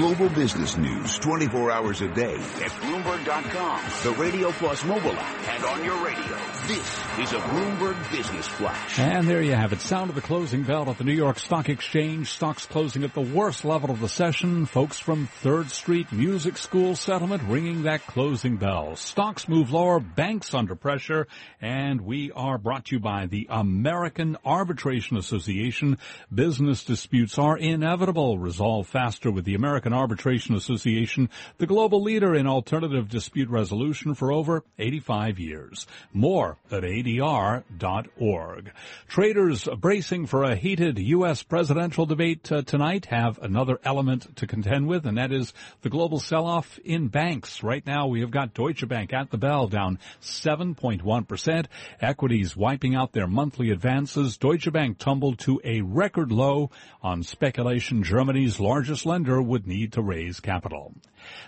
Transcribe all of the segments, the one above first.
Global business news 24 hours a day at Bloomberg.com, the Radio Plus mobile app, and on your radio. This is a Bloomberg Business Flash. And there you have it. Sound of the closing bell at the New York Stock Exchange. Stocks closing at the worst level of the session. Folks from Third Street Music School settlement ringing that closing bell. Stocks move lower, banks under pressure, and we are brought to you by the American Arbitration Association. Business disputes are inevitable. Resolve faster with the American Arbitration Association, the global leader in alternative dispute resolution for over 85 years. More at ADR.org. Traders bracing for a heated U.S. presidential debate uh, tonight have another element to contend with, and that is the global sell-off in banks. Right now, we have got Deutsche Bank at the bell down 7.1%. Equities wiping out their monthly advances. Deutsche Bank tumbled to a record low on speculation Germany's largest lender would need to raise capital.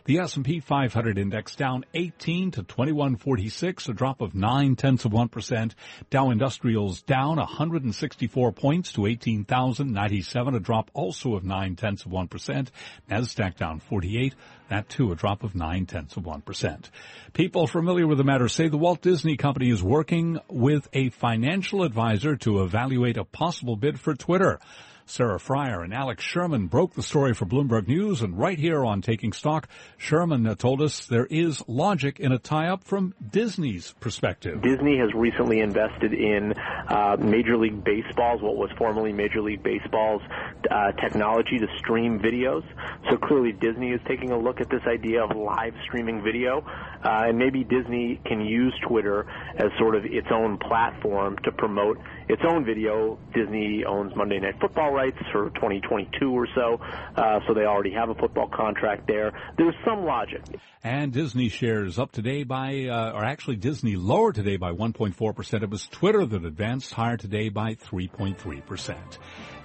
The S&P 500 index down 18 to 2146, a drop of 9 tenths of 1%. Dow Industrials down 164 points to 18,097, a drop also of 9 tenths of 1%. Nasdaq down 48, that too a drop of 9 tenths of 1%. People familiar with the matter say the Walt Disney Company is working with a financial advisor to evaluate a possible bid for Twitter. Sarah Frier and Alex Sherman broke the story for Bloomberg News, and right here on Taking Stock, Sherman told us there is logic in a tie-up from Disney's perspective. Disney has recently invested in uh, Major League Baseball's, what was formerly Major League Baseball's uh, technology to stream videos. So clearly Disney is taking a look at this idea of live streaming video, uh, and maybe Disney can use Twitter as sort of its own platform to promote its own video. Disney owns Monday Night Football rights for 2022 or so, uh, so they already have a football contract there. There's some logic. And Disney shares up today by, uh, or actually Disney lower today by 1.4%. It was Twitter that advanced higher today by 3.3%.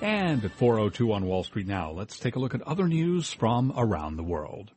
And at 402 on Wall Street now, let's take a look at other news from around the world.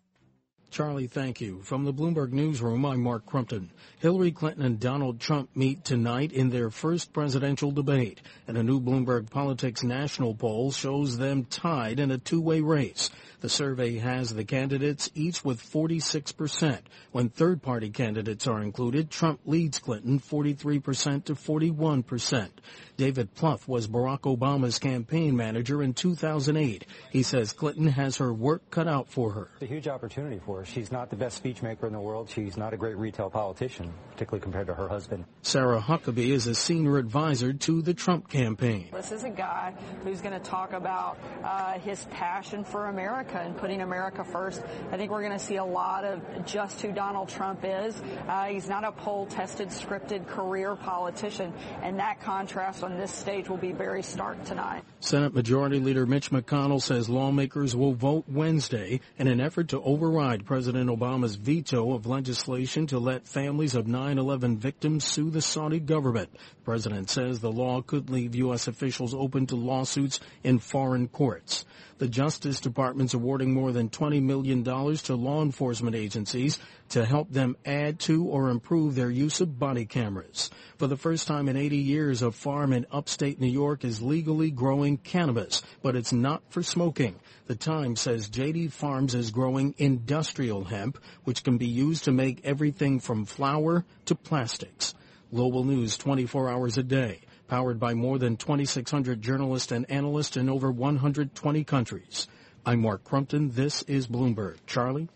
Charlie, thank you. From the Bloomberg Newsroom, I'm Mark Crumpton. Hillary Clinton and Donald Trump meet tonight in their first presidential debate, and a new Bloomberg Politics national poll shows them tied in a two-way race. The survey has the candidates each with 46%. When third-party candidates are included, Trump leads Clinton 43% to 41%. David Plouffe was Barack Obama's campaign manager in 2008. He says Clinton has her work cut out for her. It's a huge opportunity for her. She's not the best speechmaker in the world. She's not a great retail politician, particularly compared to her husband. Sarah Huckabee is a senior advisor to the Trump campaign. This is a guy who's going to talk about uh, his passion for America and putting America first. I think we're going to see a lot of just who Donald Trump is. Uh, he's not a poll-tested, scripted career politician, and that contrast on this stage will be very stark tonight. Senate Majority Leader Mitch McConnell says lawmakers will vote Wednesday in an effort to override President Obama's veto of legislation to let families of 9-11 victims sue the Saudi government. The president says the law could leave U.S. officials open to lawsuits in foreign courts. The Justice Department's awarding more than $20 million to law enforcement agencies to help them add to or improve their use of body cameras. For the first time in 80 years, a farm in upstate New York is legally growing cannabis, but it's not for smoking. The Times says JD Farms is growing industrial hemp, which can be used to make everything from flour to plastics. Global news 24 hours a day powered by more than 2,600 journalists and analysts in over 120 countries. I'm Mark Crumpton. This is Bloomberg. Charlie?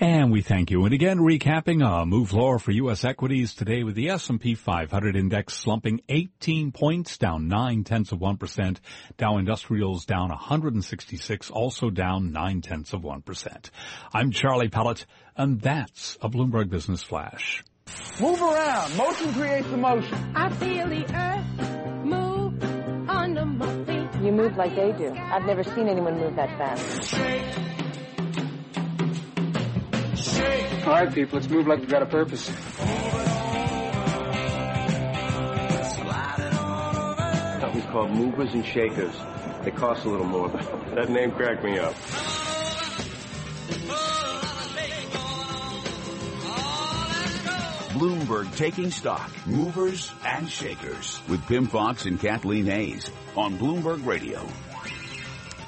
And we thank you. And again, recapping a move lower for U.S. equities today with the S&P 500 index slumping 18 points, down 9 tenths of 1%. Dow Industrials down 166, also down 9 tenths of 1%. I'm Charlie Pellet, and that's a Bloomberg Business Flash. Move around. Motion creates emotion. I feel the earth move under my feet. You move like they do. I've never seen anyone move that fast. All right, people, let's move like we've got a purpose. Something's called movers and shakers. They cost a little more, but that name cracked me up. Bloomberg Taking Stock, Movers and Shakers with Pimm Fox and Kathleen Hays on Bloomberg Radio.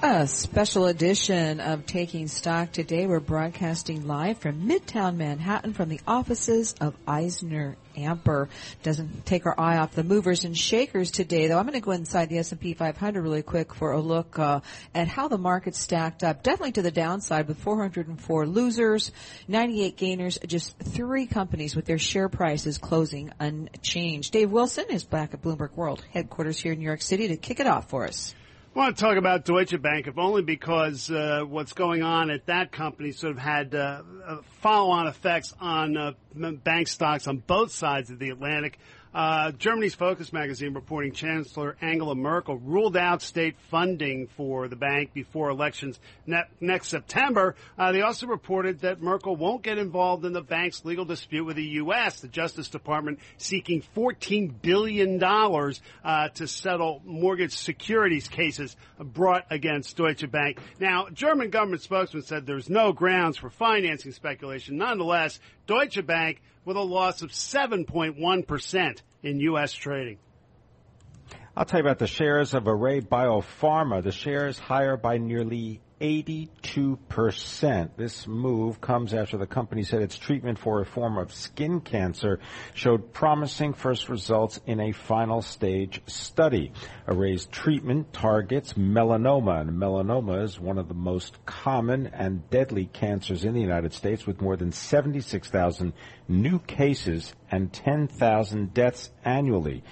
A special edition of Taking Stock today. We're broadcasting live from Midtown Manhattan from the offices of Eisner Amper. Doesn't take our eye off the movers and shakers today, though. I'm going to go inside the S&P 500 really quick for a look uh, at how the market stacked up. Definitely to the downside with 404 losers, 98 gainers, just three companies with their share prices closing unchanged. Dave Wilson is back at Bloomberg World headquarters here in New York City to kick it off for us. I want to talk about Deutsche Bank, if only because uh, what's going on at that company sort of had uh, follow-on effects on uh, bank stocks on both sides of the Atlantic. Uh, Germany's Focus magazine reporting Chancellor Angela Merkel ruled out state funding for the bank before elections ne- next September. Uh, they also reported that Merkel won't get involved in the bank's legal dispute with the U.S. The Justice Department seeking $14 billion uh, to settle mortgage securities cases brought against Deutsche Bank. Now, German government spokesman said there's no grounds for financing speculation. Nonetheless, Deutsche Bank with a loss of 7.1% in U.S. trading. I'll tell you about the shares of Array Biopharma. The shares higher by nearly 82%. This move comes after the company said its treatment for a form of skin cancer showed promising first results in a final stage study. Array's treatment targets melanoma, and melanoma is one of the most common and deadly cancers in the United States with more than 76,000 new cases and 10,000 deaths annually.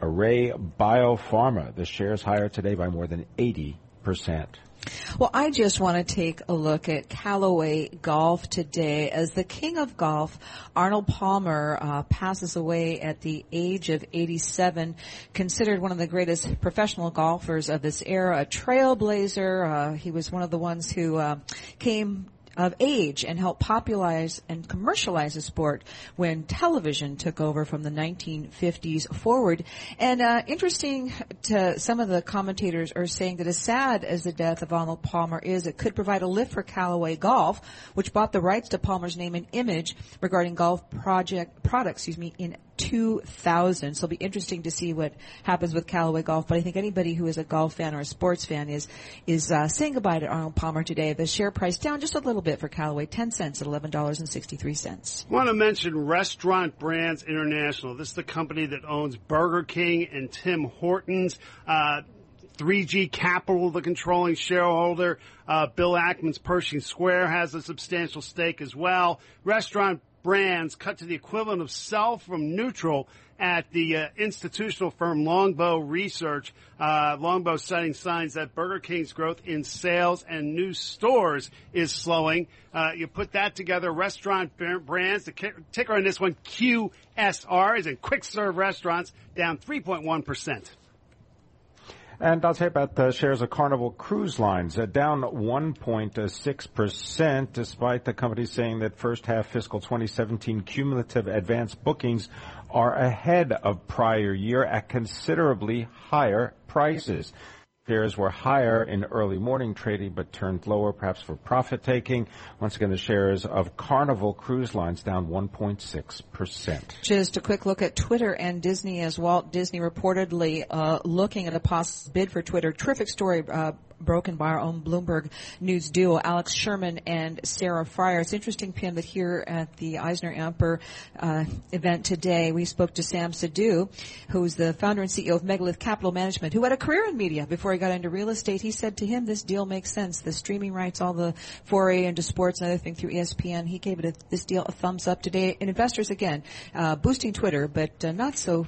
Array Biopharma, the shares higher today by more than 80%. Well, I just want to take a look at Callaway Golf today. As the king of golf, Arnold Palmer uh, passes away at the age of 87, considered one of the greatest professional golfers of this era, a trailblazer. Uh, he was one of the ones who uh, came of age and helped popularize and commercialize the sport when television took over from the 1950s forward. And uh, interesting to some of the commentators are saying that as sad as the death of Arnold Palmer is, it could provide a lift for Callaway Golf, which bought the rights to Palmer's name and image regarding golf project products, excuse me, in 2000. So it'll be interesting to see what happens with Callaway Golf. But I think anybody who is a golf fan or a sports fan is is uh, saying goodbye to Arnold Palmer today. The share price down just a little bit for Callaway, 10 cents at $11.63. I want to mention Restaurant Brands International. This is the company that owns Burger King and Tim Hortons. Uh, 3G Capital, the controlling shareholder. Uh, Bill Ackman's Pershing Square has a substantial stake as well. Restaurant brands cut to the equivalent of sell from neutral at the uh, institutional firm Longbow Research. Uh, Longbow citing signs that Burger King's growth in sales and new stores is slowing. Uh, you put that together, restaurant brands, the ticker on this one, QSR, is in quick serve restaurants, down 3.1%. And I'll say about the shares of Carnival Cruise Lines, uh, down 1.6%, despite the company saying that first half fiscal 2017 cumulative advance bookings are ahead of prior year at considerably higher prices. Shares were higher in early morning trading but turned lower perhaps for profit taking. Once again, the shares of Carnival Cruise Lines down 1.6%. Just a quick look at Twitter and Disney as Walt Disney reportedly uh, looking at a possible bid for Twitter. Terrific story uh, broken by our own Bloomberg News duo, Alex Sherman and Sarah Frier. It's interesting, Pimm, that here at the Eisner Amper uh, event today, we spoke to Sam Sadoo, who's the founder and CEO of Megalith Capital Management, who had a career in media before he got into real estate. He said to him, this deal makes sense. The streaming rights, all the foray into sports and other thing through ESPN, he gave it a, this deal a thumbs up today. And investors, again, uh, boosting Twitter, but uh, not so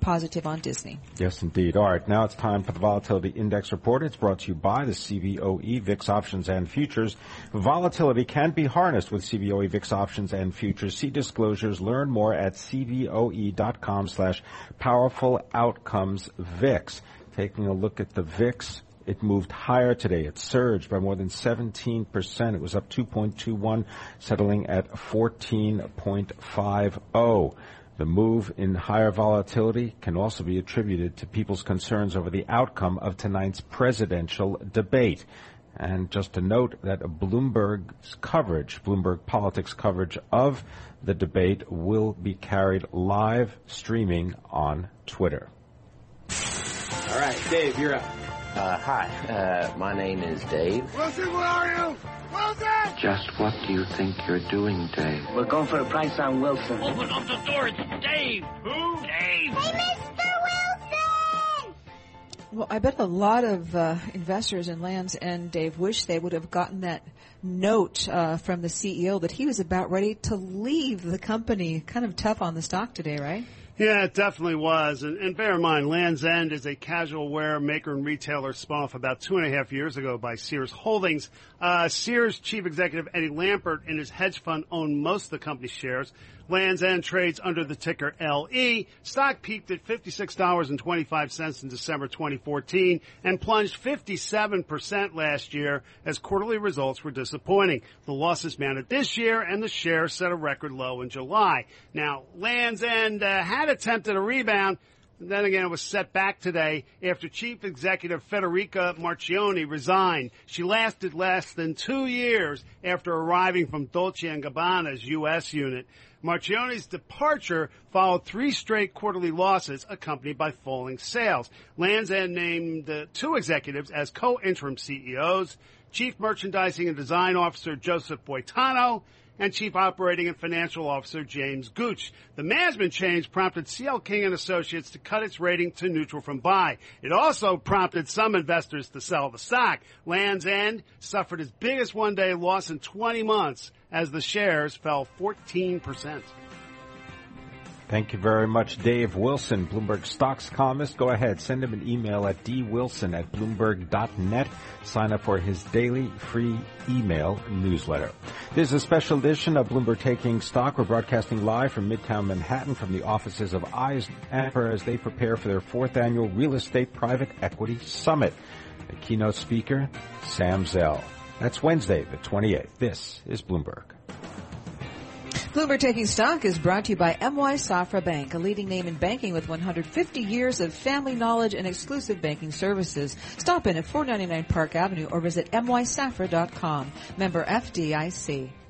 positive on Disney. Yes, indeed. All right, now it's time for the Volatility Index Report. It's brought to you by the CBOE VIX Options and Futures. Volatility can be harnessed with CBOE VIX Options and Futures. See disclosures. Learn more at cboe.com slash powerful outcomes VIX. Taking a look at the VIX, it moved higher today. It surged by more than 17%. It was up 2.21, settling at 14.50. The move in higher volatility can also be attributed to people's concerns over the outcome of tonight's presidential debate. And just to note that Bloomberg's coverage, Bloomberg Politics coverage of the debate will be carried live streaming on Twitter. All right, Dave, you're up. Uh, hi, uh, my name is Dave. Wilson, where are you? Wilson! Just what do you think you're doing, Dave? We're going for a price on Wilson. Open up the door, it's Dave! Who? Dave! Hey, Mr. Wilson! Well, I bet a lot of uh, investors in Lands' End, Dave, wish they would have gotten that note uh, from the CEO that he was about ready to leave the company. Kind of tough on the stock today, right? Yeah, it definitely was. And, and, bear in mind, Lands' End is a casual wear maker and retailer spun off about two and a half years ago by Sears Holdings. Uh, Sears chief executive Eddie Lampert and his hedge fund own most of the company's shares. Lands' End trades under the ticker LE. Stock peaked at $56.25 in December 2014 and plunged 57% last year as quarterly results were disappointing. The losses mounted this year and the share set a record low in July. Now, Lands' End uh, had attempted a rebound. Then again, it was set back today after Chief Executive Federica Marchionni resigned. She lasted less than two years after arriving from Dolce & Gabbana's U.S. unit. Marchionni's departure followed three straight quarterly losses accompanied by falling sales. Lands' End named uh, two executives as co-interim CEOs, Chief Merchandising and Design Officer Joseph Boitano and Chief Operating and Financial Officer James Gooch. The management change prompted CL King and Associates to cut its rating to neutral from buy. It also prompted some investors to sell the stock. Lands' End suffered its biggest one-day loss in 20 months as the shares fell 14%. Thank you very much, Dave Wilson, Bloomberg Stocks columnist. Go ahead, send him an email at dwilson at bloomberg.net. Sign up for his daily free email newsletter. This is a special edition of Bloomberg Taking Stock. We're broadcasting live from Midtown Manhattan from the offices of Eyes as they prepare for their fourth annual Real Estate Private Equity Summit. The keynote speaker, Sam Zell. That's Wednesday, the 28th. This is Bloomberg. Bloomberg Taking Stock is brought to you by MY Safra Bank, a leading name in banking with 150 years of family knowledge and exclusive banking services. Stop in at 499 Park Avenue or visit mysafra.com. Member FDIC.